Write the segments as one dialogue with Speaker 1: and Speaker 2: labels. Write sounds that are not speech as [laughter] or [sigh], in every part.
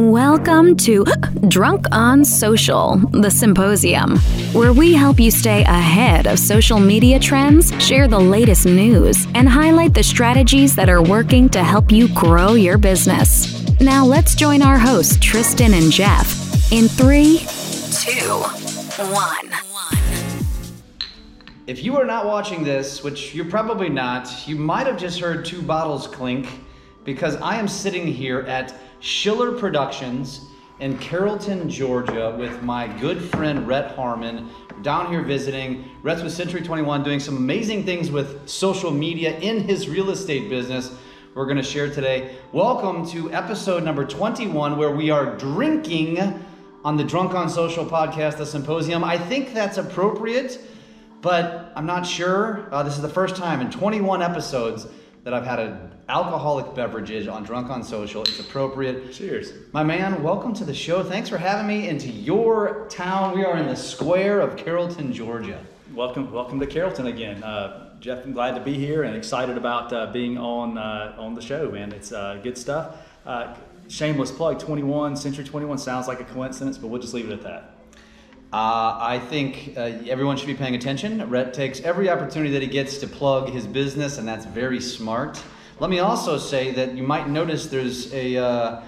Speaker 1: Welcome to [gasps] Drunk on Social, the symposium, where we help you stay ahead of social media trends, share the latest news, and highlight the strategies that are working to help you grow your business. Now let's join our hosts, Tristan and Jeff, in three, two, one.
Speaker 2: If you are not watching this, which you're probably not, you might have just heard two bottles clink because I am sitting here at Schiller Productions in Carrollton, Georgia with my good friend Rhett Harmon down here visiting. Rhett's with Century 21 doing some amazing things with social media in his real estate business. We're going to share today. Welcome to episode number 21 where we are drinking on the Drunk on Social podcast, the symposium. I think that's appropriate but I'm not sure. Uh, this is the first time in 21 episodes that I've had an alcoholic beverages on Drunk on Social. It's appropriate.
Speaker 3: Cheers.
Speaker 2: My man, welcome to the show. Thanks for having me into your town. We are in the square of Carrollton, Georgia.
Speaker 3: Welcome, welcome to Carrollton again. Uh, Jeff, I'm glad to be here and excited about uh, being on uh, on the show, man. It's uh, good stuff. Uh, shameless plug 21, Century 21 sounds like a coincidence, but we'll just leave it at that.
Speaker 2: Uh, I think uh, everyone should be paying attention. Rhett takes every opportunity that he gets to plug his business, and that's very smart. Let me also say that you might notice there's a, uh,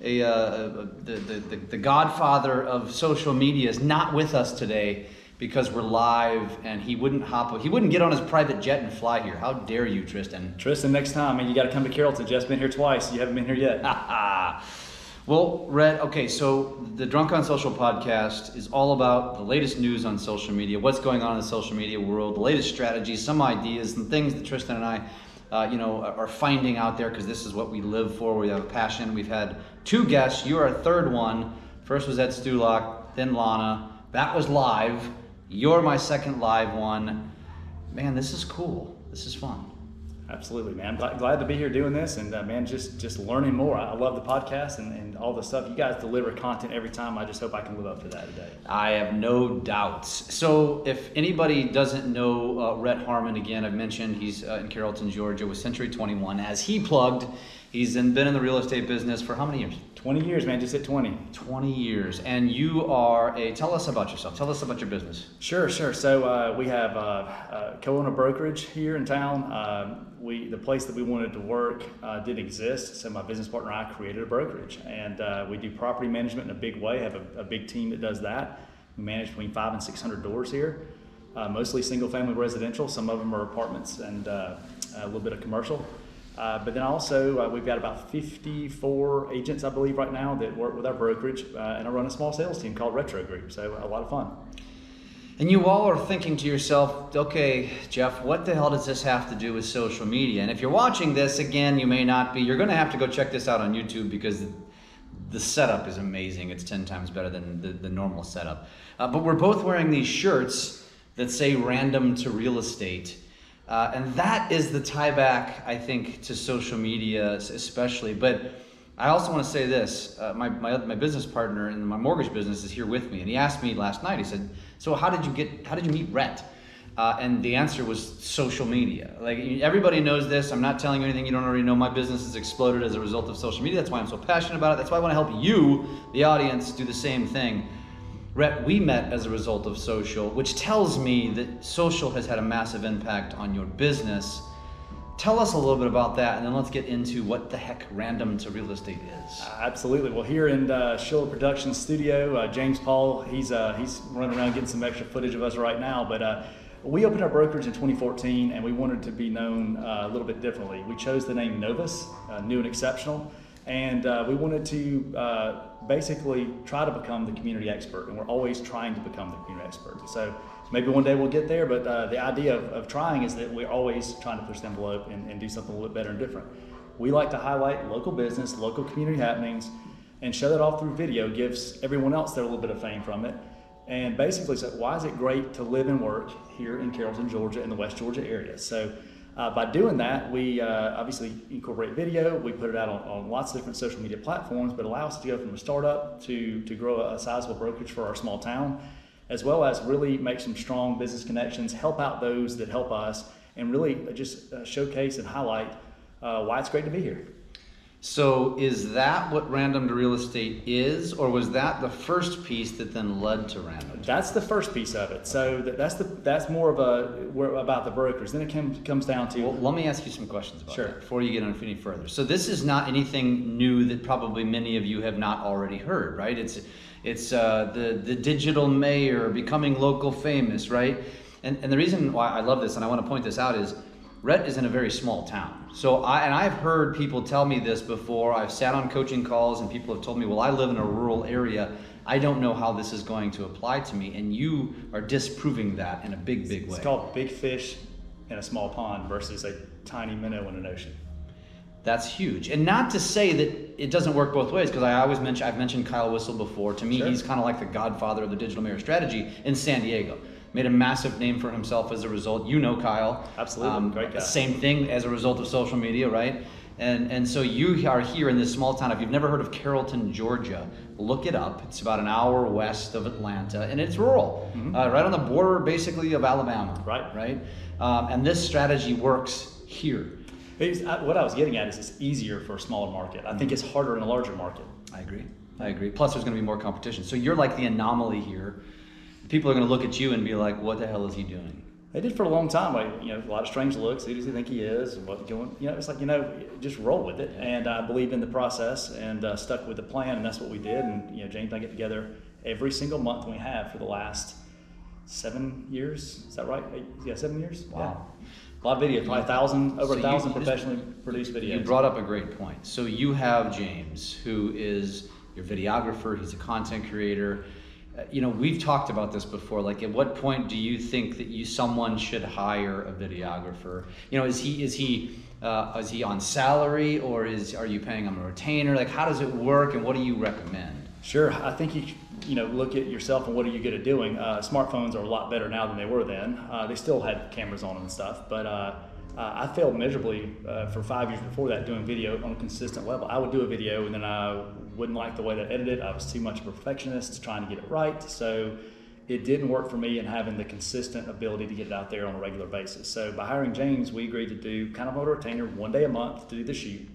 Speaker 2: a uh, the, the, the godfather of social media is not with us today because we're live, and he wouldn't hop, he wouldn't get on his private jet and fly here. How dare you, Tristan?
Speaker 3: Tristan, next time, man, you got to come to Carrollton. Jeff's been here twice. You haven't been here yet. [laughs]
Speaker 2: Well, Rhett okay, so the Drunk on Social podcast is all about the latest news on social media, what's going on in the social media world, the latest strategies, some ideas, and things that Tristan and I, uh, you know, are finding out there because this is what we live for. We have a passion. We've had two guests. You are a third one. First was Ed Stulak, then Lana. That was live. You're my second live one. Man, this is cool. This is fun.
Speaker 3: Absolutely, man. Glad, glad to be here doing this, and uh, man, just just learning more. I love the podcast and, and all the stuff you guys deliver content every time. I just hope I can live up to that today.
Speaker 2: I have no doubts. So, if anybody doesn't know uh, Rhett Harmon, again, I've mentioned he's uh, in Carrollton, Georgia, with Century 21. As he plugged, he's been in the real estate business for how many years?
Speaker 3: 20 years, man. Just hit 20.
Speaker 2: 20 years. And you are a, tell us about yourself. Tell us about your business.
Speaker 3: Sure, sure. So, uh, we have uh, a co-owner brokerage here in town. Um, we, the place that we wanted to work uh, didn't exist, so my business partner and I created a brokerage. And uh, we do property management in a big way, have a, a, big team that does that. We manage between five and 600 doors here, uh, mostly single family residential. Some of them are apartments and uh, a little bit of commercial. Uh, but then also, uh, we've got about 54 agents, I believe, right now that work with our brokerage, and I run a small sales team called Rettro Group. So, a lot of fun.
Speaker 2: And you all are thinking to yourself, okay, Jeff, what the hell does this have to do with social media? And if you're watching this, again, you may not be. You're going to have to go check this out on YouTube because the setup is amazing. It's 10 times better than the, the normal setup. Uh, but we're both wearing these shirts that say random to real estate. Uh, and that is the tie back, I think, to social media, especially. But I also want to say this uh, my, my, my business partner in my mortgage business is here with me. And he asked me last night, he said, So, how did you get, how did you meet Rhett? Uh, and the answer was social media. Like everybody knows this. I'm not telling you anything you don't already know. My business has exploded as a result of social media. That's why I'm so passionate about it. That's why I want to help you, the audience, do the same thing. We met as a result of social, which tells me that social has had a massive impact on your business. Tell us a little bit about that, and then let's get into what the heck random to real estate is.
Speaker 3: Uh, absolutely. Well, here in uh, Schiller Productions studio, uh, James Paul, he's uh, he's running around getting some extra footage of us right now, but uh, we opened our brokerage in 2014 and we wanted to be known a little bit differently. We chose the name Novus, new and exceptional, and we wanted to basically try to become the community expert, and we're always trying to become the community expert. So maybe one day we'll get there, but uh, the idea of, of, trying is that we're always trying to push the envelope and, and do something a little bit better and different. We like to highlight local business, local community happenings, and show that off through video gives everyone else their little bit of fame from it and basically said, why is it great to live and work here in Carrollton, Georgia, in the West Georgia area? So uh, by doing that, we uh, obviously incorporate video. We put it out on, on, lots of different social media platforms, but allow us to go from a startup to, to grow a, sizable brokerage for our small town, as well as really make some strong business connections, help out those that help us, and really just uh, showcase and highlight uh, why it's great to be here.
Speaker 2: So is that what Random to Real Estate is, or was that the first piece that then led to Random?
Speaker 3: That's the first piece of it. So that's the that's more of a we're about the brokers. Then it comes comes down to
Speaker 2: Well, let me ask you some questions about
Speaker 3: Sure.
Speaker 2: that before you get on any further. So this is not anything new that probably many of you have not already heard, right? It's it's uh, the the digital mayor becoming local famous, right? And and the reason why I love this and I want to point this out is Rhett is in a very small town. So I and I've heard people tell me this before. I've sat on coaching calls and people have told me, "Well, I live in a rural area. I don't know how this is going to apply to me." And you are disproving that in a big big way.
Speaker 3: it's called big fish in a small pond versus a tiny minnow in an ocean.
Speaker 2: That's huge. And not to say that it doesn't work both ways, because I always mention I've mentioned Kyle Whissel before. To me,
Speaker 3: Sure.
Speaker 2: he's kind of like the godfather of the digital mayor strategy in San Diego. Made a massive name for himself as a result. You know Kyle.
Speaker 3: Absolutely. Great guy.
Speaker 2: Same thing as a result of social media, right? And and so you are here in this small town. If you've never heard of Carrollton, Georgia, look it up. It's about an hour west of Atlanta, and it's rural, uh, right on the border, basically, of Alabama.
Speaker 3: Mm-hmm. Right.
Speaker 2: Right. Um, and this strategy works here.
Speaker 3: It's- I- what I was getting at is it's easier for a smaller market. I think it's harder in a larger market.
Speaker 2: I agree. I agree. Plus, there's going to be more competition. So you're like the anomaly here. People are going to look at you and be like, "What the hell is he doing?"
Speaker 3: They did for a long time. Like, you know, a lot of strange looks. Who does he think he is? And What going? You know, it's like you know, just roll with it. And I believe in the process and uh, stuck with the plan, and that's what we did. And you know, James and I get together every single month, we have for the last seven years. Is that right? Eight, yeah, seven years.
Speaker 2: Wow.
Speaker 3: Yeah. A lot of videos, probably a thousand, over
Speaker 2: So
Speaker 3: a thousand
Speaker 2: just-
Speaker 3: professionally produced videos.
Speaker 2: You brought up a great point. So you have James, who is your videographer. He's a content creator. You know, we've talked about this before. Like, at what point do you think that you someone should hire a videographer? You know, is he is he uh, is he on salary or is are you paying him a retainer? Like, how does it work, and what do you recommend?
Speaker 3: Sure, I think you you know look at yourself and what are you good at doing. Uh, smartphones are a lot better now than they were then. Uh, they still had cameras on and stuff, but uh, uh, I failed miserably uh, for five years before that doing video on a consistent level. I would do a video and then I wouldn't like the way that I edited. I was too much of a perfectionist trying to get it right, so it didn't work for me in having the consistent ability to get it out there on a regular basis. So by hiring James, we agreed to do kind of a retainer one day a month to do the shoot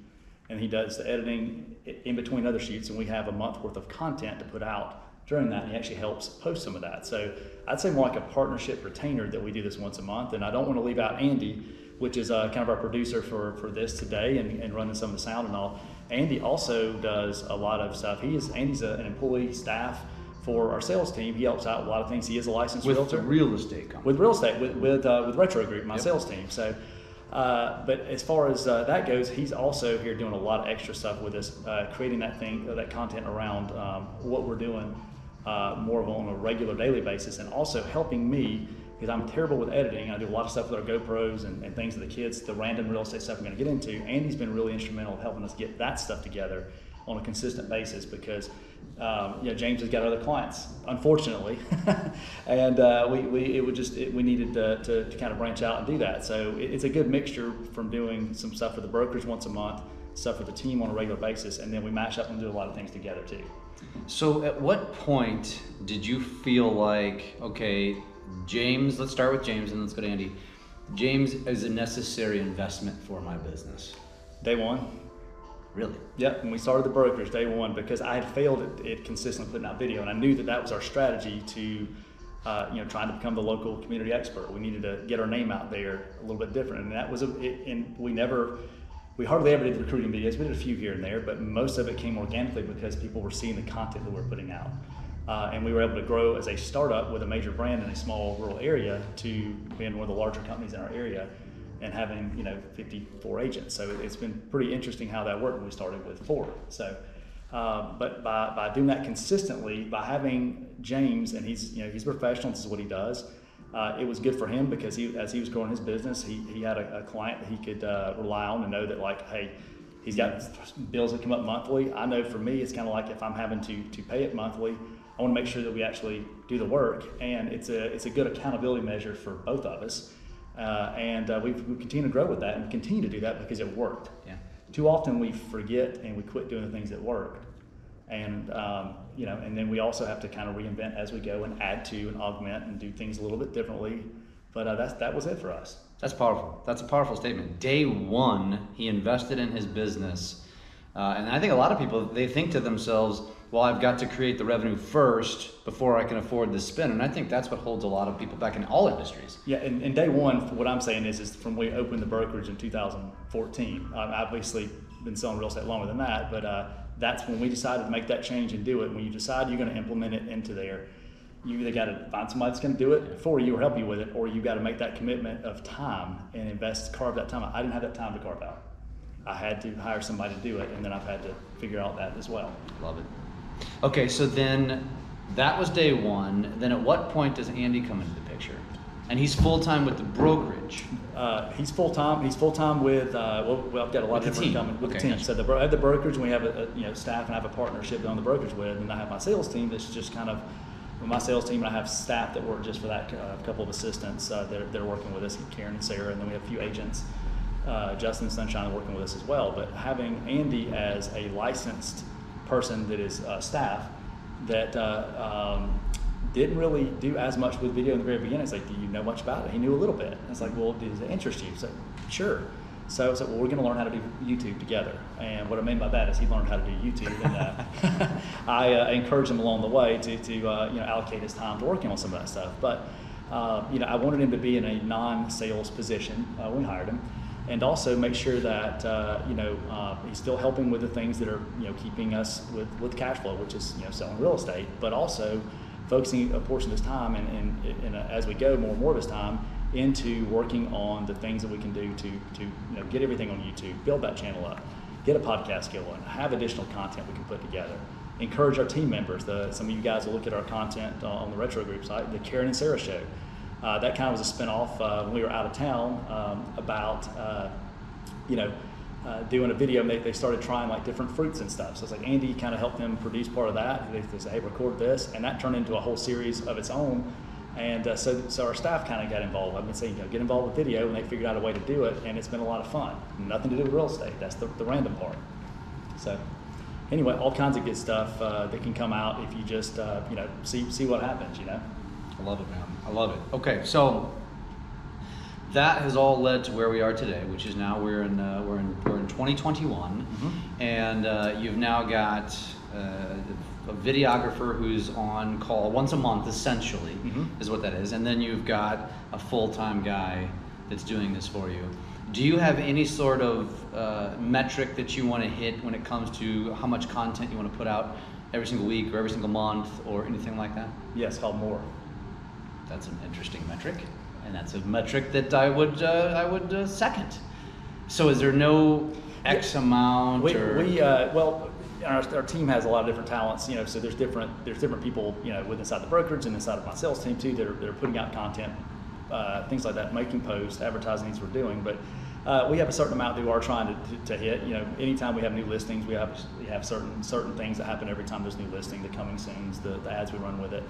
Speaker 3: and he does the editing in between other shoots, and we have a month worth of content to put out during that. And he actually helps post some of that. So I'd say more like a partnership retainer that we do this once a month. And I don't want to leave out Andy, which is uh, kind of our producer for, for this today and, and running some of the sound and all. Andy also does a lot of stuff. He is Andy's a, an employee staff for our sales team. He helps out a lot of things. He is a licensed
Speaker 2: With
Speaker 3: realtor
Speaker 2: real estate company.
Speaker 3: with real estate with with, uh, with Rettro Group, my
Speaker 2: Yep.
Speaker 3: sales team. So, uh, but as far as uh, that goes, he's also here doing a lot of extra stuff with us, uh, creating that thing, uh, that content around um, what we're doing uh, more of on a regular daily basis, and also helping me because I'm terrible with editing. I do a lot of stuff with our GoPros and, and things with the kids, the random real estate stuff I'm going to get into. Andy's been really instrumental in helping us get that stuff together on a consistent basis because um, you know James has got other clients, unfortunately, [laughs] and uh, we, we it would just it, we needed to, to, to kind of branch out and do that. So it, it's a good mixture from doing some stuff for the brokers once a month, stuff for the team on a regular basis, and then we mash up and do a lot of things together too.
Speaker 2: So, at what point did you feel like, okay, James, let's start with James and let's go to Andy. James is a necessary investment for my business.
Speaker 3: Day one,
Speaker 2: Really?
Speaker 3: Yep, and we started the brokers day one because I had failed at, at consistently putting out video, and I knew that that was our strategy to, uh, you know, trying to become the local community expert. We needed to get our name out there a little bit different, and that was a. It, and we never, we hardly ever did recruiting videos. We did a few here and there, but most of it came organically because people were seeing the content that we were putting out, uh, and we were able to grow as a startup with a major brand in a small rural area to being one of the larger companies in our area and having you know 54 agents. So it- it's been pretty interesting how that worked when we started with four. So, uh, but by, by doing that consistently, by having James and he's you know he's professional. This is what he does. Uh, it was good for him because he as he was growing his business, he, he had a, a client that he could uh, rely on and know that like hey. He's got bills that come up monthly. I know for me, it's kind of like if I'm having to, to pay it monthly, I want to make sure that we actually do the work, and it's a it's a good accountability measure for both of us. Uh, and uh, we've, we continue to grow with that and continue to do that because it worked.
Speaker 2: Yeah.
Speaker 3: Too often we forget and we quit doing the things that worked. And, um, you know, and then we also have to kind of reinvent as we go and add to and augment and do things a little bit differently. But uh, that's, that was it for us.
Speaker 2: That's powerful. That's a powerful statement. Day one, he invested in his business Uh, and I think a lot of people they think to themselves, "Well, I've got to create the revenue first before I can afford the spin." And I think that's what holds a lot of people back in all industries.
Speaker 3: Yeah, and, and day one, what I'm saying is, is from we opened the brokerage in 2014. I've obviously been selling real estate longer than that, but uh, that's when we decided to make that change and do it. When you decide you're going to implement it into there, you either got to find somebody that's going to do it for you or help you with it, or you got to make that commitment of time and invest, carve that time out. I didn't have that time to carve out. I had to hire somebody to do it, and then I've had to figure out that as well.
Speaker 2: Love it. Okay, so then that was day one. Then at what point does Andy come into the picture? And he's full time with the brokerage.
Speaker 3: Uh, he's full time. He's full time with. Uh, well, well, I've got a lot
Speaker 2: With
Speaker 3: of
Speaker 2: the
Speaker 3: different
Speaker 2: team.
Speaker 3: coming with
Speaker 2: Okay,
Speaker 3: the team.
Speaker 2: gotcha.
Speaker 3: So the, I have the brokerage, and we have a, a you know staff, and I have a partnership that on the brokerage with, and I have my sales team that's just kind of. My sales team, and I have staff that work just for that. Uh, a couple of assistants. Uh, they're, they're working with us, Karen and Sarah, and then we have a few agents. Uh, Justin and Sunshine are working with us as well. But having Andy as a licensed person that is uh, staff that uh, um, didn't really do as much with video in the very beginning. It's like, do you know much about it? He knew a little bit. It's like, well, does it interest you? It's like, sure. So it's like, well, we're going to learn how to do YouTube together. And what I mean by that is he learned how to do YouTube, and uh, [laughs] I uh, encouraged him along the way to, to uh, you know allocate his time to working on some of that stuff. But uh, you know, I wanted him to be in a non-sales position uh, when we hired him, and also make sure that uh, you know uh, he's still helping with the things that are you know keeping us with, with cash flow, which is you know selling real estate, but also focusing a portion of his time and, and, and uh, as we go more and more of his time into working on the things that we can do to to you know get everything on YouTube, build that channel up, get a podcast going, have additional content we can put together. Encourage our team members. The, some of you guys will look at our content uh, on the Rettro Group site, the Karen and Sarah Show. Uh, that kind of was a spinoff uh, when we were out of town um, about, uh, you know, uh, doing a video. And they, they started trying like different fruits and stuff. So it's like Andy kind of helped them produce part of that. They, they said, hey, record this. And that turned into a whole series of its own. And uh, so, so our staff kind of got involved. I've been saying, you know, get involved with video, and they figured out a way to do it, and it's been a lot of fun. Nothing to do with real estate. That's the, the random part. So, anyway, all kinds of good stuff uh, that can come out if you just, you know, see see what happens. You know.
Speaker 2: I love it, man. I love it. Okay, so that has all led to where we are today, which is now we're in uh, we're in we're in 2021, and uh, you've now got uh, a videographer who's on call once a month, essentially,
Speaker 3: Mhm.
Speaker 2: is what that is, and then you've got a full-time guy that's doing this for you. Do you have any sort of uh, metric that you want to hit when it comes to how much content you want to put out every single week or every single month or anything like that?
Speaker 3: Yes, called more.
Speaker 2: That's an interesting metric, and that's a metric that I would uh, I would uh, second. So, is there no X amount
Speaker 3: We,
Speaker 2: or
Speaker 3: we uh, well, our, our team has a lot of different talents, you know. So there's different there's different people, you know, with inside the brokerage and inside of my sales team too that are, that are putting out content, uh, things like that, making posts, advertising things we're doing. But uh, we have a certain amount that we are trying to, to, to hit. You know, anytime we have new listings, we have we have certain certain things that happen every time there's new listing. The coming soon's, the, the ads we run with it,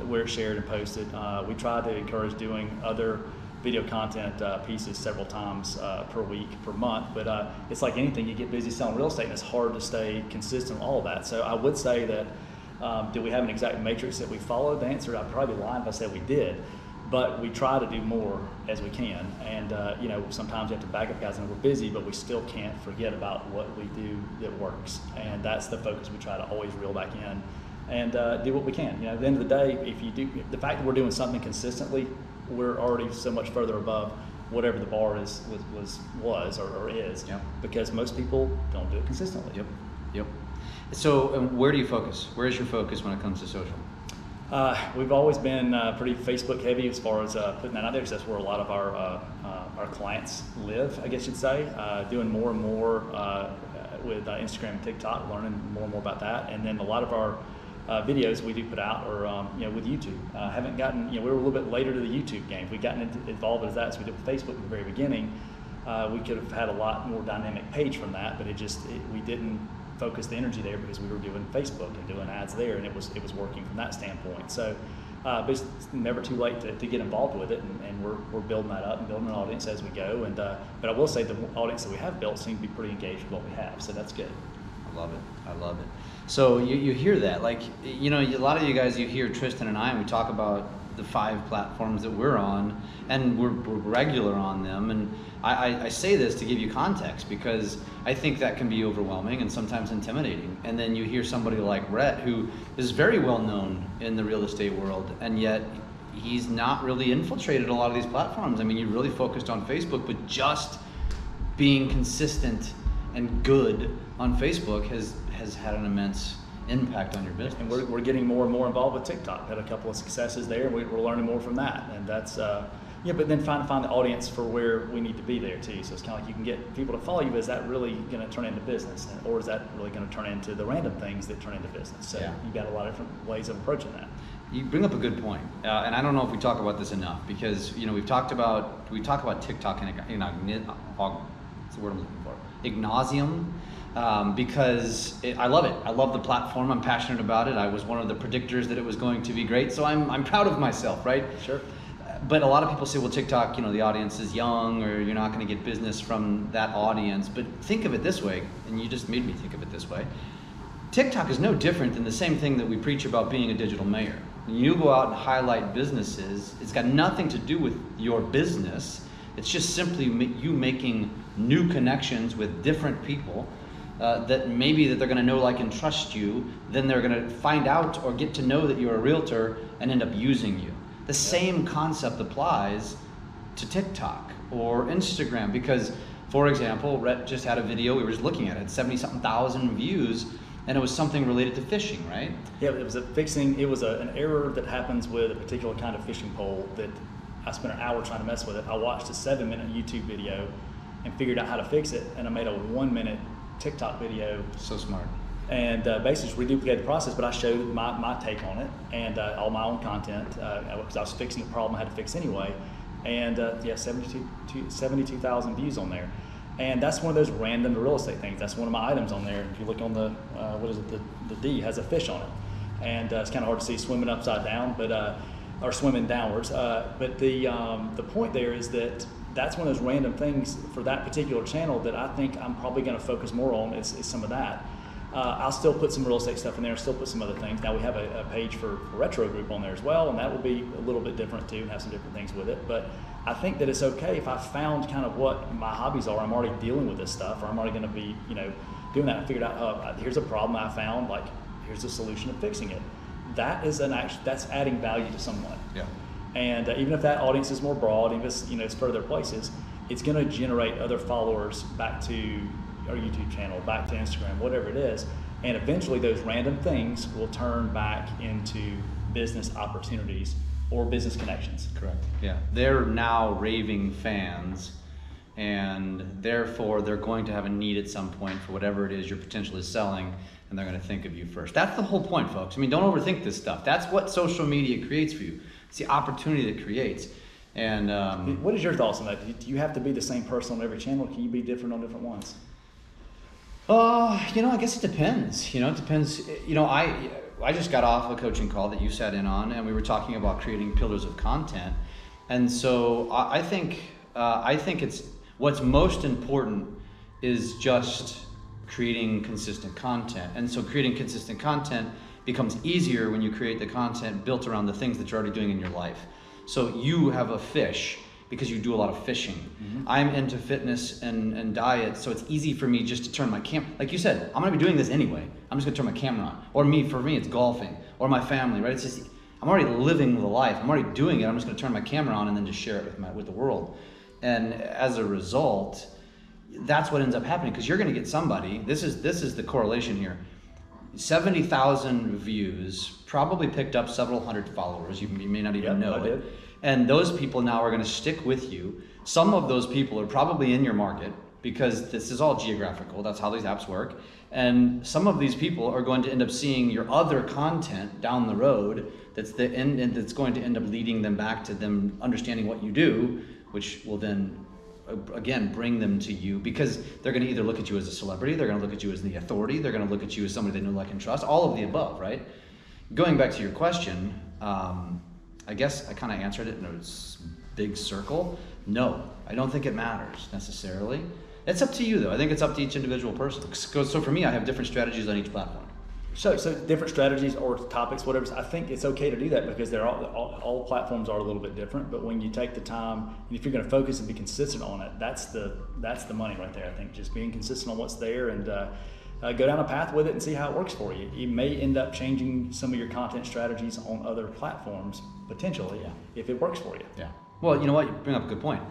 Speaker 3: that we're shared and posted. Uh, we try to encourage doing other video content uh, pieces several times uh, per week, per month. But uh, it's like anything, you get busy selling real estate, and it's hard to stay consistent with all of that. So I would say that, um, do we have an exact matrix that we follow? The answer, I'd probably be lying if I said we did. But we try to do more as we can, and uh, you know sometimes you have to back up guys, and we're busy, but we still can't forget about what we do that works, and that's the focus we try to always reel back in and uh, do what we can. You know, at the end of the day, if you do the fact that we're doing something consistently, we're already so much further above whatever the bar is was was, was or, or is.
Speaker 2: Yep.
Speaker 3: Because most people don't do it consistently.
Speaker 2: Yep, yep. So, um, where do you focus? Where is your focus when it comes to social?
Speaker 3: Uh, we've always been uh, pretty Facebook heavy as far as uh, putting that out there because that's where a lot of our uh, uh, our clients live, I guess you'd say. Uh, doing more and more uh, with uh, Instagram and TikTok, learning more and more about that, and then a lot of our uh, videos we do put out or um, you know with YouTube. Uh, haven't gotten you know we were a little bit later to the YouTube game. We've gotten into, involved with that as we did with Facebook at the very beginning. Uh, we could have had a lot more dynamic page from that, but it just it, we didn't focus the energy there because we were doing Facebook and doing ads there, and it was it was working from that standpoint. So, uh, but it's never too late to, to get involved with it, and, and we're, we're building that up and building an audience as we go. And uh, but I will say the audience that we have built seems to be pretty engaged with what we have, so that's good.
Speaker 2: I love it. I love it. So you, you hear that, like you know, a lot of you guys, you hear Tristan and I, and we talk about the five platforms that we're on, and we're, we're regular on them. And I, I, I say this to give you context because I think that can be overwhelming and sometimes intimidating. And then you hear somebody like Rhett, who is very well known in the real estate world, and yet he's not really infiltrated a lot of these platforms. I mean, you really focused on Facebook, but just being consistent and good on Facebook has has had an immense impact on your business.
Speaker 3: And we're, we're getting more and more involved with TikTok. Had a couple of successes there, and we, we're learning more from that. And that's uh, yeah. But then find find the audience for where we need to be there too. So it's kind of like you can get people to follow you. But is that really going to turn into business, or is that really going to turn into the random things that turn into business? So
Speaker 2: Yeah.
Speaker 3: you've got a lot of different ways of approaching that.
Speaker 2: You bring up a good point, uh, and I don't know if we talk about this enough because you know we've talked about we talk about TikTok and you know, what's the word I'm looking for? Ignasium, um, because it, I love it. I love the platform. I'm passionate about it. I was one of the predictors that it was going to be great, so I'm I'm proud of myself, right?
Speaker 3: Sure.
Speaker 2: But a lot of people say, well, TikTok, you know, the audience is young, or you're not going to get business from that audience. But think of it this way, and you just made me think of it this way. TikTok is no different than the same thing that we preach about being a digital mayor. When you go out and highlight businesses, it's got nothing to do with your business. It's just simply you making new connections with different people uh, that maybe that they're going to know, like, and trust you. Then they're going to find out or get to know that you're a realtor and end up using you. The same concept applies to TikTok or Instagram because, for example, Rhett just had a video we were just looking at it, seventy something thousand views, and it was something related to fishing, right?
Speaker 3: Yeah, it was a fixing. It was a, an error that happens with a particular kind of fishing pole that I spent an hour trying to mess with it. I watched a seven-minute YouTube video and figured out how to fix it, and I made a one-minute TikTok video
Speaker 2: So smart.
Speaker 3: and uh, basically just reduplicated the process. But I showed my, my take on it and uh, all my own content because I was fixing the problem I had to fix anyway. And uh, yeah, 72 72,000 views on there. And that's one of those random real estate things. That's one of my items on there. If you look on the, uh, what is it, the, the D has a fish on it. And uh, it's kind of hard to see swimming upside down, but, uh, or swimming downwards. Uh, but the, um, the point there is that that's one of those random things for that particular channel that I think I'm probably going to focus more on is, is some of that. Uh, I'll still put some real estate stuff in there, still put some other things. Now we have a, a page for, for Rettro Group on there as well, and that will be a little bit different too, and have some different things with it. But I think that it's okay if I found kind of what my hobbies are. I'm already dealing with this stuff, or I'm already going to be, you know, doing that. I figured out, uh, here's a problem I found. Like, here's a solution of fixing it. That is an act. That's adding value to someone.
Speaker 2: Yeah.
Speaker 3: And uh, even if that audience is more broad, even if it's, you know, it's further places, it's going to generate other followers back to our YouTube channel, back to Instagram, whatever it is. And eventually those random things will turn back into business opportunities or business connections.
Speaker 2: Correct. Yeah. They're now raving fans, and therefore they're going to have a need at some point for whatever it is you're potentially selling, and they're going to think of you first. That's the whole point, folks. I mean, don't overthink this stuff. That's what social media creates for you. It's the opportunity that creates. And um,
Speaker 3: What is your thoughts on that? Do you have to be the same person on every channel? Can you be different on different ones?
Speaker 2: Uh, you know, I guess it depends. You know, it depends. You know, I I just got off a coaching call that you sat in on, and we were talking about creating pillars of content. And so I, I think uh, I think it's what's most important is just creating consistent content. And so creating consistent content becomes easier when you create the content built around the things that you're already doing in your life. So you have a fish because you do a lot of fishing. Mm-hmm. I'm into fitness and, and diet, so it's easy for me just to turn my cam. Like you said, I'm gonna be doing this anyway. I'm just gonna turn my camera on. Or me, for me, it's golfing. Or my family, right? It's just I'm already living the life. I'm already doing it. I'm just gonna turn my camera on and then just share it with my with the world. And as a result, that's what ends up happening because you're to get somebody. This is this is the correlation here. Seventy thousand views, probably picked up several hundred followers. You, you may not even
Speaker 3: Yep,
Speaker 2: know
Speaker 3: I
Speaker 2: it.
Speaker 3: did.
Speaker 2: And those people now are going to stick with you. Some of those people are probably in your market because this is all geographical. That's how these apps work. And some of these people are going to end up seeing your other content down the road. That's the end, and that's going to end up leading them back to them understanding what you do, which will then again bring them to you because they're going to either look at you as a celebrity, they're going to look at you as the authority, they're going to look at you as somebody they know, like, and trust. All of the above, right? Going back to your question, um, I guess I kind of answered it in a big circle. No, I don't think it matters necessarily. It's up to you, though. I think it's up to each individual person. So so for me, I have different strategies on each platform.
Speaker 3: So, so different strategies or topics, whatever. I think it's okay to do that because they're all, all, all platforms are a little bit different. But when you take the time, and if you're going to focus and be consistent on it, that's the that's the money right there. I think just being consistent on what's there and uh, uh, go down a path with it and see how it works for you. You may end up changing some of your content strategies on other platforms potentially
Speaker 2: Yeah.
Speaker 3: if it works for you.
Speaker 2: Yeah. Well, you know what? You bring up a good point.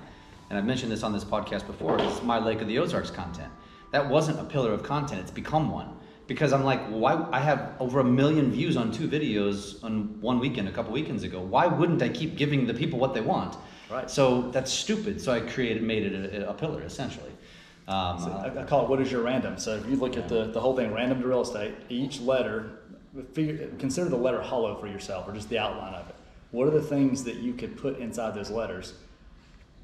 Speaker 2: And I've mentioned this on this podcast before. It's my Lake of the Ozarks content. That wasn't a pillar of content. It's become one. Because I'm like, why? I have over a million views on two videos on one weekend, a couple weekends ago. Why wouldn't I keep giving the people what they want?
Speaker 3: Right.
Speaker 2: So that's stupid. So I created, made it a, a pillar essentially. Um,
Speaker 3: So I, I call it what is your random. So if you look at the, the whole thing, random to real estate, each letter, figure, consider the letter hollow for yourself or just the outline of it. What are the things that you could put inside those letters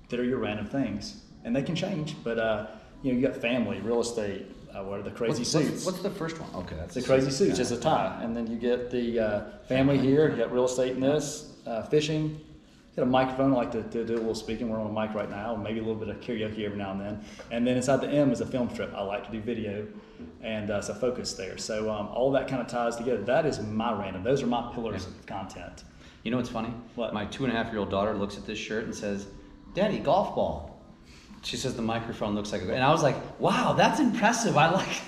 Speaker 3: that are your random things? And they can change, but uh, you know, you got family, real estate, uh, what are the crazy
Speaker 2: what's,
Speaker 3: suits?
Speaker 2: what's, what's the first one? Okay, that's
Speaker 3: the crazy
Speaker 2: suit.
Speaker 3: suits is a tie, and then you get the uh, family here. You got real estate in this, uh, fishing. You got a microphone. I like to, to do a little speaking. We're on a mic right now, maybe a little bit of karaoke every now and then. And then inside the M is a film strip. I like to do video, and uh, so focus there. So um, all that kind of ties together. That is my random. Those are my pillars of content.
Speaker 2: You know what's funny?
Speaker 3: What?
Speaker 2: My two and a half year old daughter looks at this shirt and says, Daddy, golf ball. She says the microphone looks like a. And I was like, wow, that's impressive. I like.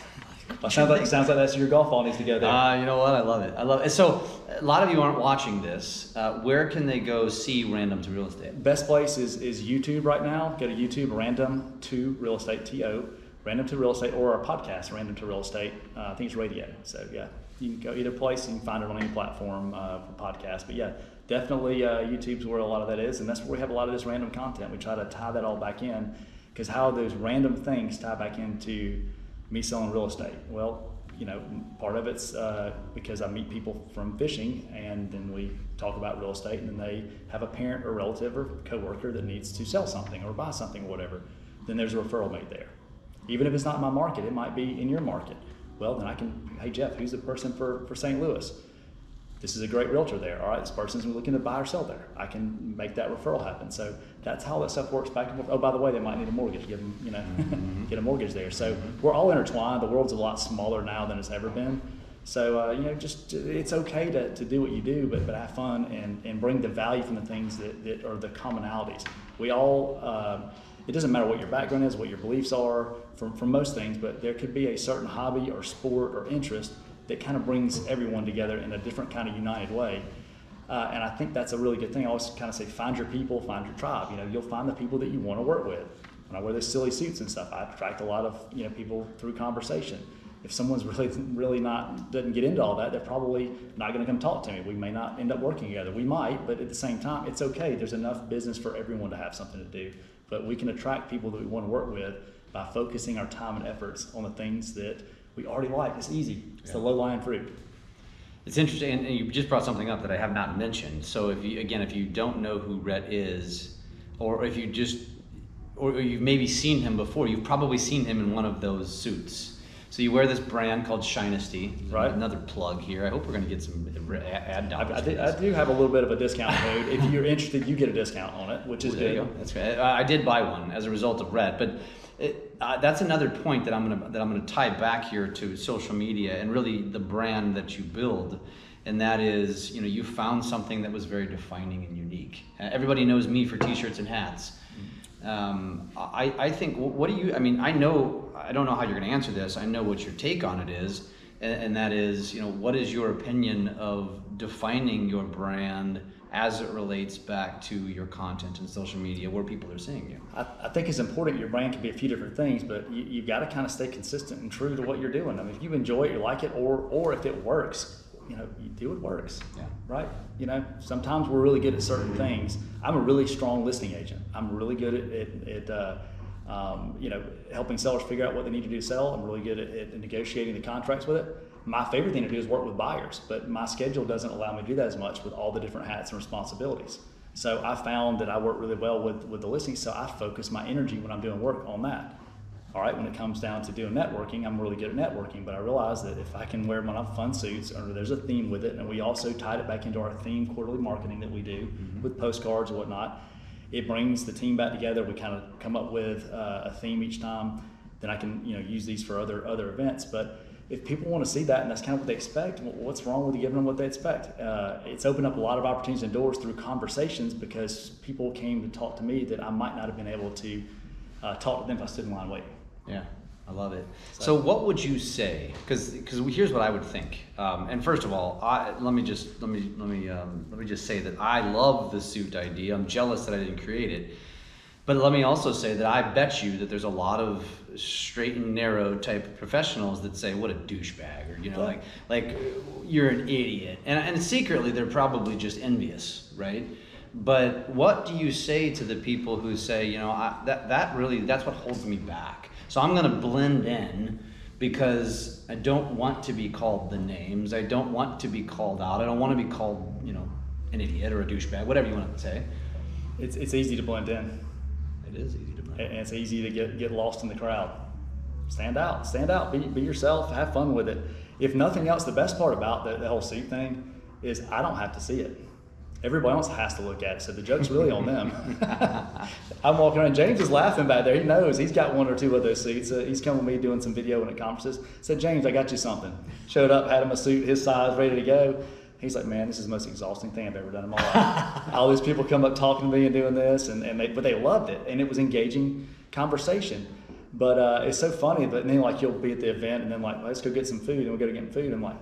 Speaker 3: Well, sounds like sounds like that's your golf ball needs to go there.
Speaker 2: Uh, you know what? I love it. I love it. So, a lot of you aren't watching this. Uh, where can they go see Random to Real Estate?
Speaker 3: Best place is, is YouTube right now. Go to YouTube, Random to Real Estate, T-O, Random to Real Estate, or our podcast, Random to Real Estate. Uh, I think it's radio. So, yeah, you can go either place. You can find it on any platform uh, for podcast. But, yeah, definitely uh, YouTube's where a lot of that is. And that's where we have a lot of this random content. We try to tie that all back in because how those random things tie back into me selling real estate? Well, you know, part of it's uh, because I meet people from fishing, and then we talk about real estate, and then they have a parent or relative or coworker that needs to sell something or buy something or whatever. Then there's a referral made there. Even if it's not my market, it might be in your market. Well, then I can, hey Jeff, who's the person for, for St. Louis? This is a great realtor there. All right, this person's looking to buy or sell there. I can make that referral happen. So that's how that stuff works back and forth. Oh, by the way, they might need a mortgage. Give them, you know, [laughs] get a mortgage there. So we're all intertwined. The world's a lot smaller now than it's ever been. So uh, you know, just it's okay to, to do what you do, but, but have fun and, and bring the value from the things that, that are the commonalities. We all, uh, it doesn't matter what your background is, what your beliefs are from, from most things, but there could be a certain hobby or sport or interest that kind of brings everyone together in a different kind of united way. Uh, and I think that's a really good thing. I always kind of say, find your people, find your tribe. You know, you'll find the people that you want to work with. When I wear those silly suits and stuff, I attract a lot of you know people through conversation. If someone's [laughs] really really not doesn't get into all that, they're probably not going to come talk to me. We may not end up working together. We might, but at the same time, it's okay. There's enough business for everyone to have something to do. But we can attract people that we want to work with by focusing our time and efforts on the things that we already like. It's easy. It's the low lying fruit.
Speaker 2: It's interesting, and, and you just brought something up that I have not mentioned. So, if you again, if you don't know who Rhett is, or if you just, or you've maybe seen him before, you've probably seen him in one of those suits. So you wear this brand called Shinesty.
Speaker 3: Right.
Speaker 2: Another plug here. I hope we're going to get some ad dollars.
Speaker 3: I,
Speaker 2: for
Speaker 3: do. I do have a little bit of a discount code. if you're interested, you get a discount on it, which is
Speaker 2: you
Speaker 3: good.
Speaker 2: go. That's great. I I did buy one as a result of Rhett, but it, uh, that's another point that I'm gonna that I'm gonna tie back here to social media and really the brand that you build, and that is you know you found something that was very defining and unique. Uh, everybody knows me for T-shirts and hats. Um, I, I think what do you I mean I know I don't know how you're to answer this I know what your take on it is and, and that is you know what is your opinion of defining your brand as it relates back to your content and social media where people are seeing you
Speaker 3: I, I think it's important. Your brand can be a few different things, but you, you've got to kind of stay consistent and true to what you're doing. I mean, if you enjoy it, you like it, or or if it works, you know, you do what works.
Speaker 2: Yeah.
Speaker 3: Right. You know, sometimes we're really good at certain things. I'm a really strong listing agent. I'm really good at at, at uh, um, you know helping sellers figure out what they need to do to sell. I'm really good at, at negotiating the contracts with it. My favorite thing to do is work with buyers, but my schedule doesn't allow me to do that as much with all the different hats and responsibilities. So I found that I work really well with, with the listings, so I focus my energy when I'm doing work on that. All right, when it comes down to doing networking, I'm really good at networking, but I realize that if I can wear my fun suits, or there's a theme with it, and we also tied it back into our theme quarterly marketing that we do with postcards and whatnot, it brings the team back together. We kind of come up with uh, a theme each time. Then I can you know use these for other other events, but if people want to see that and that's kind of what they expect, wh- what's wrong with giving them what they expect? Uh, it's opened up a lot of opportunities and doors through conversations because people came to talk to me that I might not have been able to uh, talk to them if I stood in line waiting.
Speaker 2: Yeah, I love it. So, what would you say? Because because here's what I would think. Um, and first of all, I, let me just let me let me um, let me just say that I love the suit idea. I'm jealous that I didn't create it. But let me also say that I bet you that there's a lot of straight and narrow type professionals that say, "What a douchebag," or you know, like like you're an idiot, and and secretly they're probably just envious, right? But what do you say to the people who say, you know, I, that that really that's what holds me back. So I'm going to blend in because I don't want to be called the names. I don't want to be called out. I don't want to be called, you know, an idiot or a douchebag, whatever you want to say.
Speaker 3: It's, it's easy to blend in.
Speaker 2: It is easy.
Speaker 3: And it's easy to get, get lost in the crowd. Stand out, stand out, be, be yourself, have fun with it. If nothing else, the best part about the, the whole suit thing is I don't have to see it. Everybody else has to look at it, so the joke's really on them. [laughs] I'm walking around, James is laughing back there. He knows he's got one or two of those suits. Uh, he's coming with me doing some video and at conferences. Said, James, I got you something. Showed up, had him a suit his size, ready to go. He's like, man, this is the most exhausting thing I've ever done in my life. [laughs] All these people come up talking to me and doing this, and, and they, but they loved it, and it was engaging conversation. But uh, it's so funny. But then like you'll be at the event, and then like let's go get some food, and we go to get food. I'm like,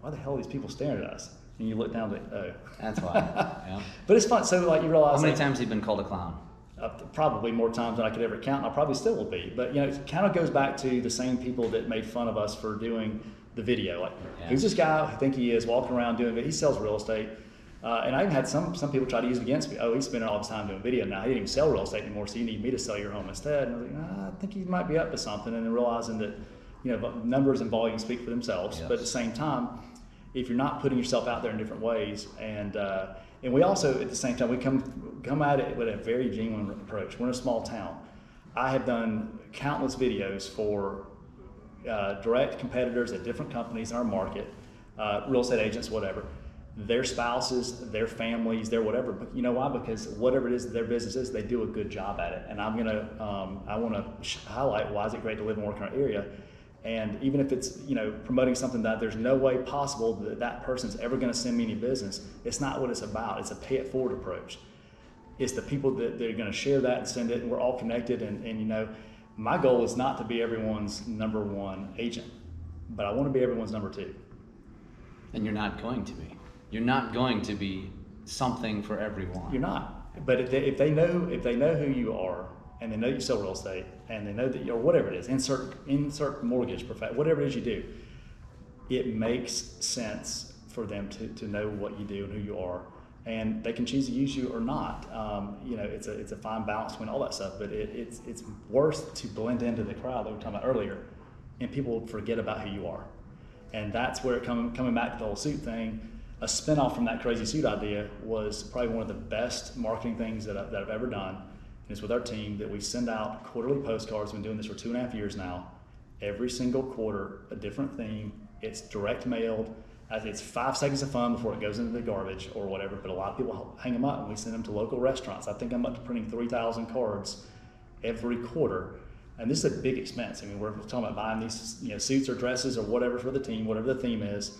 Speaker 3: why the hell are these people staring at us? And you look down, like, oh,
Speaker 2: That's why. [laughs] Yeah.
Speaker 3: but it's fun. So like you realize
Speaker 2: How many
Speaker 3: like,
Speaker 2: times have you been called a clown?
Speaker 3: uh, probably more times than I could ever count, and I probably still will be. But you know, it kind of goes back to the same people that made fun of us for doing the video. Like,
Speaker 2: Yeah.
Speaker 3: who's this guy? I think he is walking around doing it. He sells real estate. Uh, and I even had some some people try to use it against me. Oh, he's spending all his time doing video now. He didn't even sell real estate anymore, so you need me to sell your home instead. And I was like, nah, I think he might be up to something. And then realizing that, you know, numbers and volume speak for themselves.
Speaker 2: Yes.
Speaker 3: But at the same time, if you're not putting yourself out there in different ways, and uh, and we also at the same time we come come at it with a very genuine approach. We're in a small town. I have done countless videos for uh, direct competitors at different companies in our market, uh, real estate agents, whatever. Their spouses, their families, their whatever. But you know why? Because whatever it is their business is, they do a good job at it. And I'm gonna, um, I want to highlight why is it great to live and work in our area. And even if it's you know promoting something that there's no way possible that that person's ever going to send me any business, it's not what it's about. It's a pay it forward approach it's the people that they're going to share that and send it and we're all connected and, and you know my goal is not to be everyone's number one agent but i want to be everyone's number two
Speaker 2: And you're not going to be. You're not going to be something for everyone.
Speaker 3: you're not but if they, if they know if they know who you are and they know you sell real estate and they know that you're whatever it is insert insert mortgage perfect whatever it is you do it makes sense for them to, to know what you do and who you are and they can choose to use you or not um, you know it's a, it's a fine balance between all that stuff but it, it's, it's worse to blend into the crowd that we were talking about earlier and people forget about who you are and that's where it come, coming back to the whole suit thing a spinoff from that crazy suit idea was probably one of the best marketing things that, I, that I've ever done. And it's with our team that we send out quarterly postcards. We've been doing this for two and a half years now. Every single quarter, a different theme. It's direct mailed. It's five seconds of fun before it goes into the garbage or whatever. But a lot of people hang them up and we send them to local restaurants. I think I'm up to printing 3,000 cards every quarter. And this is a big expense. I mean, we're talking about buying these, you know, suits or dresses or whatever for the team, whatever the theme is.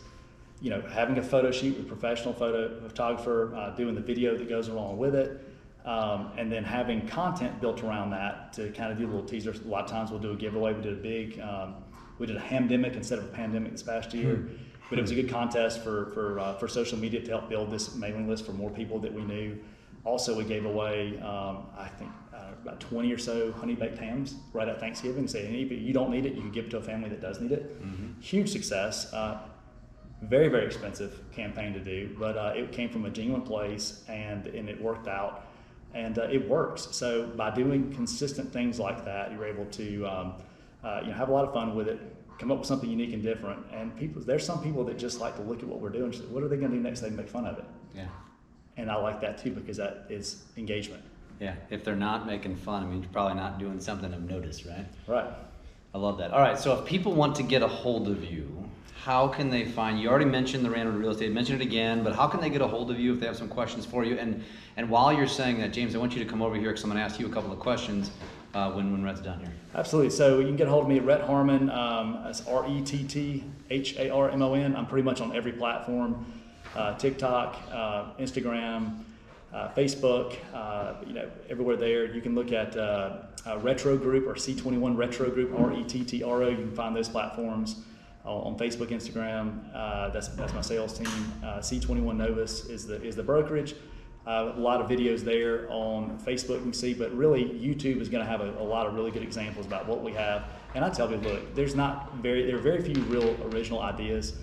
Speaker 3: You know, having a photo shoot with a professional photo photographer, uh, doing the video that goes along with it, um, and then having content built around that to kind of do little teasers. A lot of times we'll do a giveaway. We did a big, um, we did a hamdemic instead of a pandemic this past year. But it was a good contest for for uh, for social media to help build this mailing list for more people that we knew. Also, we gave away, um, I think, uh, about 20 or so honey baked hams right at Thanksgiving. Say, "Hey, if you don't need it, you can give it to a family that does need it. Huge success. Uh, very, very expensive campaign to do, but uh, it came from a genuine place and, and it worked out and uh, it works. So, by doing consistent things like that, you're able to um, uh, you know, have a lot of fun with it, come up with something unique and different. And people, there's some people that just like to look at what we're doing. What are they going to do next? They make fun of it.
Speaker 2: Yeah.
Speaker 3: And I like that too because that is engagement.
Speaker 2: Yeah. If they're not making fun, I mean, you're probably not doing something of notice, right?
Speaker 3: Right.
Speaker 2: I love that. All right. So if people want to get a hold of you, how can they find you? already mentioned the Randall Real Estate. Mention it again, but how can they get a hold of you if they have some questions for you? And and while you're saying that, James, I want you to come over here because I'm going to ask you a couple of questions. Uh, when when Rhett's done here?
Speaker 3: Absolutely. So you can get a hold of me at Rhett Harmon. Um, that's R E T T H A R M O N. I'm pretty much on every platform uh, TikTok, uh, Instagram, uh, Facebook, uh, you know, everywhere there. You can look at uh, Rettro Group or C21 Rettro Group, R E T T R O. You can find those platforms on Facebook, Instagram. That's, that's my sales team. Uh, C21 Novus is the, is the brokerage. Uh, a lot of videos there on Facebook you can see, but really YouTube is going to have a, a lot of really good examples about what we have. And I tell people, look, there's not very, there are very few real original ideas.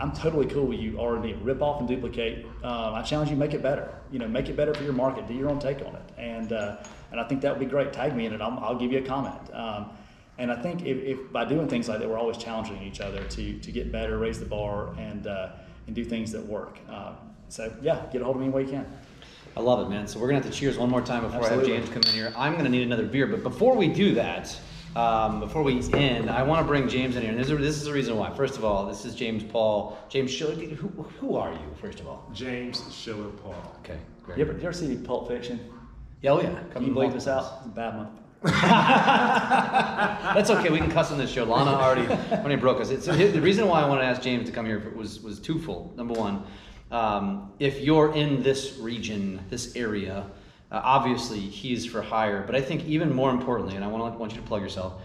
Speaker 3: I'm totally cool with you R&D. Rip off and duplicate. Um, I challenge you, make it better. You know, make it better for your market. Do your own take on it. And uh, and I think that would be great. Tag me in it. I'll, I'll give you a comment. Um, and I think if, if by doing things like that, we're always challenging each other to to get better, raise the bar, and uh, and do things that work. Um, so yeah, get a hold of me any way you can.
Speaker 2: I love it, man. So we're gonna have to cheers one more time before
Speaker 3: Absolutely.
Speaker 2: I have James come in here. I'm gonna need another beer, but before we do that, um, before we end, I want to bring James in here, and this is, this is the reason why. First of all, this is James Paul. James Schiller. Who, who are you? First of all.
Speaker 4: James Schiller Paul.
Speaker 2: Okay, great.
Speaker 3: You ever, you ever see Pulp Fiction?
Speaker 2: Yeah, oh yeah.
Speaker 3: Come you bleep this out? It's a bad month. [laughs]
Speaker 2: That's okay. We can cuss on this show. Lana already already broke us. It's, the reason why I wanted to ask James to come here was was twofold. Number one, um, if you're in this region, this area, uh, obviously he's for hire. But I think even more importantly, and I want to want you to plug yourself.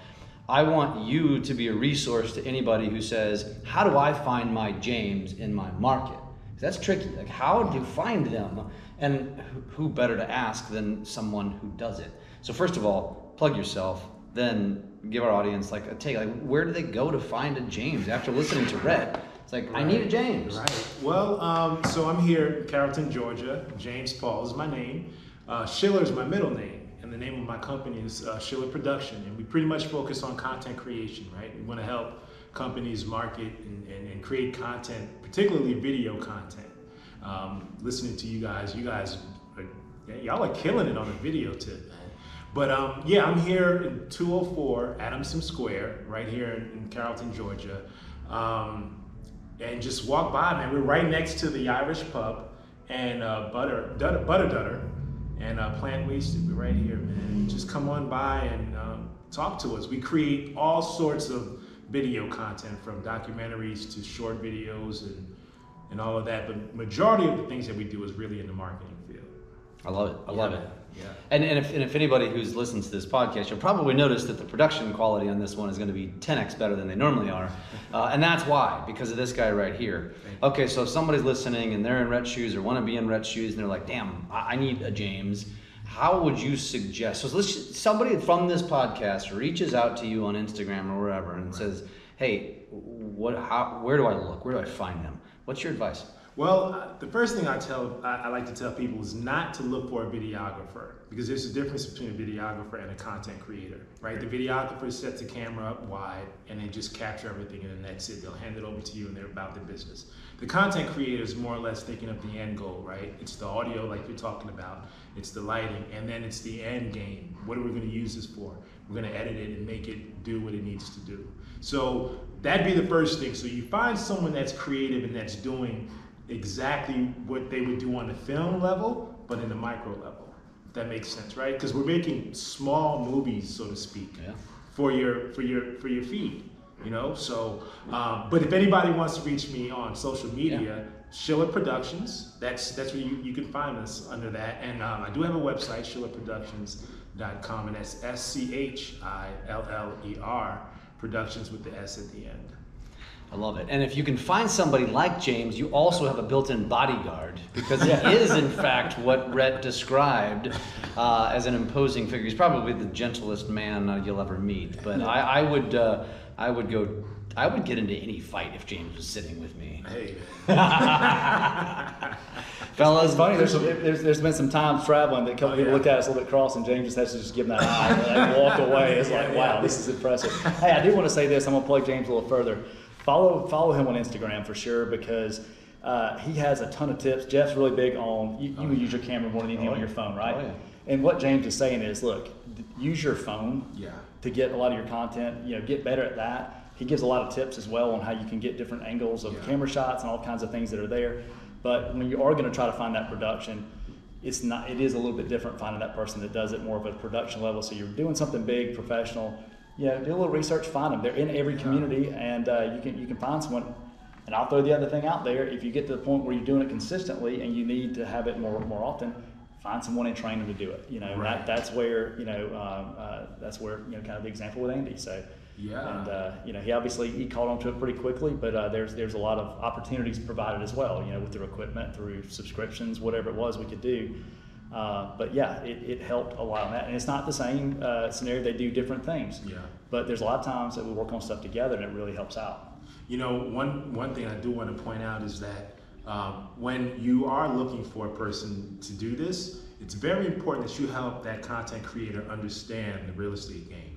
Speaker 2: I want you to be a resource to anybody who says, "How do I find my James in my market?" That's tricky. Like, how do you find them? And who better to ask than someone who does it? So first of all, plug yourself. Then give our audience like a take. Like, where do they go to find a James after listening to Rhett? It's like I need a James.
Speaker 4: Right. Well, um, so I'm here in Carrollton, Georgia. James Paul is my name. Uh, Schiller is my middle name, and the name of my company is uh, Schiller Production. And we pretty much focus on content creation, right? We want to help companies market and, and, and create content, particularly video content. Um, listening to you guys, you guys, are, y'all are killing it on the video tip, man. But um, yeah, I'm here in 204 Adamson Square, right here in, in Carrollton, Georgia. Um, and just walk by, man. We're right next to the Irish pub and uh, Butter Dutter, Butter Dutter and uh, Plant Wasted. We're right here, man. Just come on by and um, talk to us. We create all sorts of video content from documentaries to short videos and and all of that. But majority of the things that we do is really in the marketing field.
Speaker 2: I love it. I love it.
Speaker 4: Yeah.
Speaker 2: And, and, if, and if anybody who's listened to this podcast, you'll probably notice that the production quality on this one is going to be 10x better than they normally are. [laughs] Uh, and that's why, because of this guy right here. Okay, so if somebody's listening and they're in red shoes or want to be in red shoes and they're like, damn, I, I need a James, how would you suggest? So let's somebody from this podcast reaches out to you on Instagram or wherever and says, hey, what, how, where do I look? Where do I find them? What's your advice?
Speaker 4: Well, uh, the first thing I tell, I, I like to tell people is not to look for a videographer because there's a difference between a videographer and a content creator, right? The videographer sets the camera up wide and they just capture everything and then that's it. They'll hand it over to you and they're about their business. The content creator is more or less thinking of the end goal, right? It's the audio, like you're talking about, it's the lighting, and then it's the end game. What are we going to use this for? We're going to edit it and make it do what it needs to do. So that'd be the first thing. So you find someone that's creative and that's doing exactly what they would do on the film level, but in the micro level. If that makes sense, right? Because we're making small movies, so to speak,
Speaker 2: Yeah.
Speaker 4: for your for your for your feed. You know, so um, but if anybody wants to reach me on social media, Schiller Productions. That's that's where you, you can find us under that. And um, I do have a website, SchillerProductions.com, and that's S C H I L L E R Productions with the S at the end.
Speaker 2: I love it. And if you can find somebody like James, you also have a built-in bodyguard because he [laughs] is, in fact, what Rhett described uh, as an imposing figure. He's probably the gentlest man uh, you'll ever meet. But I, I would, uh, I would go, I would get into any fight if James was sitting with me.
Speaker 4: Hey, [laughs]
Speaker 2: Fellas,
Speaker 3: It's funny. There's, there's there's been some times traveling that a couple people
Speaker 4: yeah.
Speaker 3: look at us a little bit cross, and James just has to just give them that eye and walk [laughs] away. It's like, wow, this is impressive. Hey, I do want to say this. I'm gonna plug James a little further. Follow follow him on Instagram for sure because. Uh, he has a ton of tips. Jeff's really big on you, you use your camera more than anything on your phone, right?
Speaker 2: Oh, yeah.
Speaker 3: And what James is saying is, look, use your phone
Speaker 4: Yeah.
Speaker 3: to get a lot of your content. You know, get better at that. He gives a lot of tips as well on how you can get different angles of
Speaker 4: Yeah.
Speaker 3: camera shots and all kinds of things that are there. But when you are going to try to find that production, it's not. It is a little bit different finding that person that does it more of a production level. So you're doing something big, professional. You know, do a little research, find them. They're in every community, and uh, you can you can find someone. And I'll throw the other thing out there. If you get to the point where you're doing it consistently and you need to have it more more often, find someone and train them to do it. You know,
Speaker 4: Right.
Speaker 3: that, that's where you know um, uh, that's where you know kind of the example with Andy. So
Speaker 4: Yeah.
Speaker 3: and uh, you know he obviously he caught on to it pretty quickly, but uh, there's there's a lot of opportunities provided as well. You know, with their equipment, through subscriptions, whatever it was we could do. Uh, but yeah, it, it helped a lot on that, and it's not the same uh, scenario. They do different things.
Speaker 4: Yeah.
Speaker 3: But there's a lot of times that we work on stuff together, and it really helps out.
Speaker 4: You know, one one thing I do want to point out is that um, when you are looking for a person to do this, it's very important that you help that content creator understand the real estate game.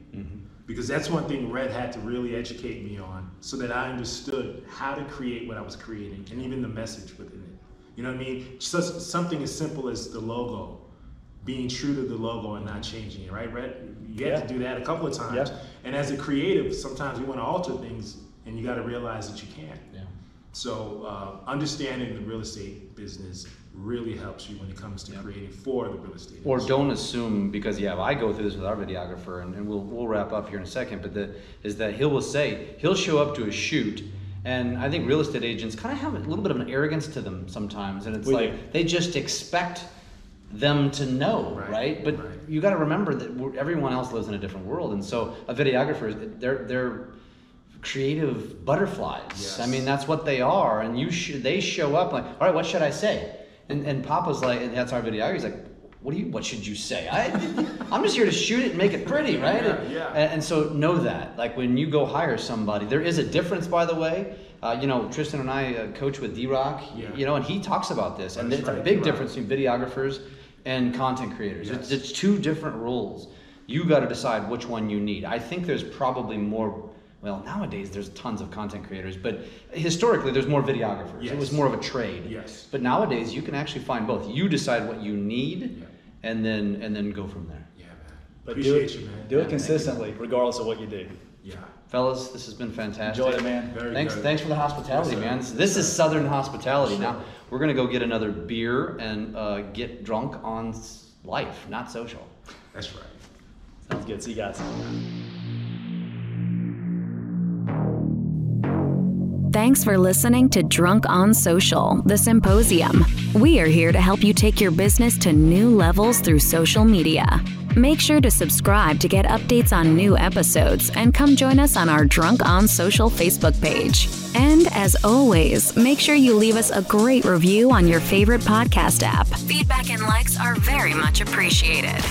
Speaker 4: Because that's one thing Rhett had to really educate me on, so that I understood how to create what I was creating, and even the message within it. You know what I mean? Just something as simple as the logo, being true to the logo and not changing it, right, Rhett? You have
Speaker 3: Yeah.
Speaker 4: to do that a couple of times.
Speaker 3: Yeah.
Speaker 4: And as a creative, sometimes you want to alter things, and you got to realize that you can't.
Speaker 2: Yeah.
Speaker 4: So uh, understanding the real estate business really helps you when it comes to creating for the real estate.
Speaker 2: Or
Speaker 4: industry.
Speaker 2: don't assume because yeah, I go through this with our videographer, and, and we'll we'll wrap up here in a second. But the is that he will say he'll show up to a shoot, and I think real estate agents kind of have a little bit of an arrogance to them sometimes, and it's
Speaker 3: We
Speaker 2: like
Speaker 3: do.
Speaker 2: they just expect them to know, right?
Speaker 4: Right,
Speaker 2: But
Speaker 4: right.
Speaker 2: you got to remember that everyone else lives in a different world, and so a videographer, they're they're creative butterflies.
Speaker 4: Yes.
Speaker 2: I mean, that's what they are, and you sh- they show up like, all right, what should I say? And and Papa's like, and that's our videographer. He's like, what do you? What should you say? I, I'm just here to shoot it and make it pretty, right?
Speaker 4: Yeah,
Speaker 2: And-
Speaker 4: yeah.
Speaker 2: And, and so know that, like when you go hire somebody, there is a difference, by the way. Uh, you know, Tristan and I uh, coach with D-Rock,
Speaker 4: Yeah.
Speaker 2: you know, and he talks about this, and
Speaker 4: That's
Speaker 2: it's a big
Speaker 4: D-Rock.
Speaker 2: difference between videographers and content creators. It's,
Speaker 4: Yes.
Speaker 2: it's two different rules. You got to decide which one you need. I think there's probably more. Well, nowadays there's tons of content creators, but historically there's more videographers. It was more of a trade.
Speaker 4: Yes.
Speaker 2: But nowadays you can actually find both. You decide what you need,
Speaker 4: Yeah.
Speaker 2: And then and then go from there.
Speaker 4: Yeah, man.
Speaker 3: But
Speaker 4: Appreciate
Speaker 3: do it,
Speaker 4: you, man.
Speaker 3: do
Speaker 4: Yeah,
Speaker 3: it consistently, regardless of what you do.
Speaker 4: Yeah.
Speaker 2: Fellas, this has been fantastic.
Speaker 3: Enjoy it, man.
Speaker 4: Very
Speaker 2: thanks,
Speaker 4: good.
Speaker 2: thanks for the hospitality,
Speaker 4: Yes,
Speaker 2: man. This, this is Southern hospitality.
Speaker 4: Sure.
Speaker 2: Now we're gonna go get another beer and uh, get drunk on life, not social.
Speaker 4: That's right.
Speaker 3: Sounds good. See you guys.
Speaker 1: Thanks for listening to Drunk on Social, the symposium. We are here to help you take your business to new levels through social media. Make sure to subscribe to get updates on new episodes and come join us on our Drunk on Social Facebook page. And as always, make sure you leave us a great review on your favorite podcast app. Feedback and likes are very much appreciated.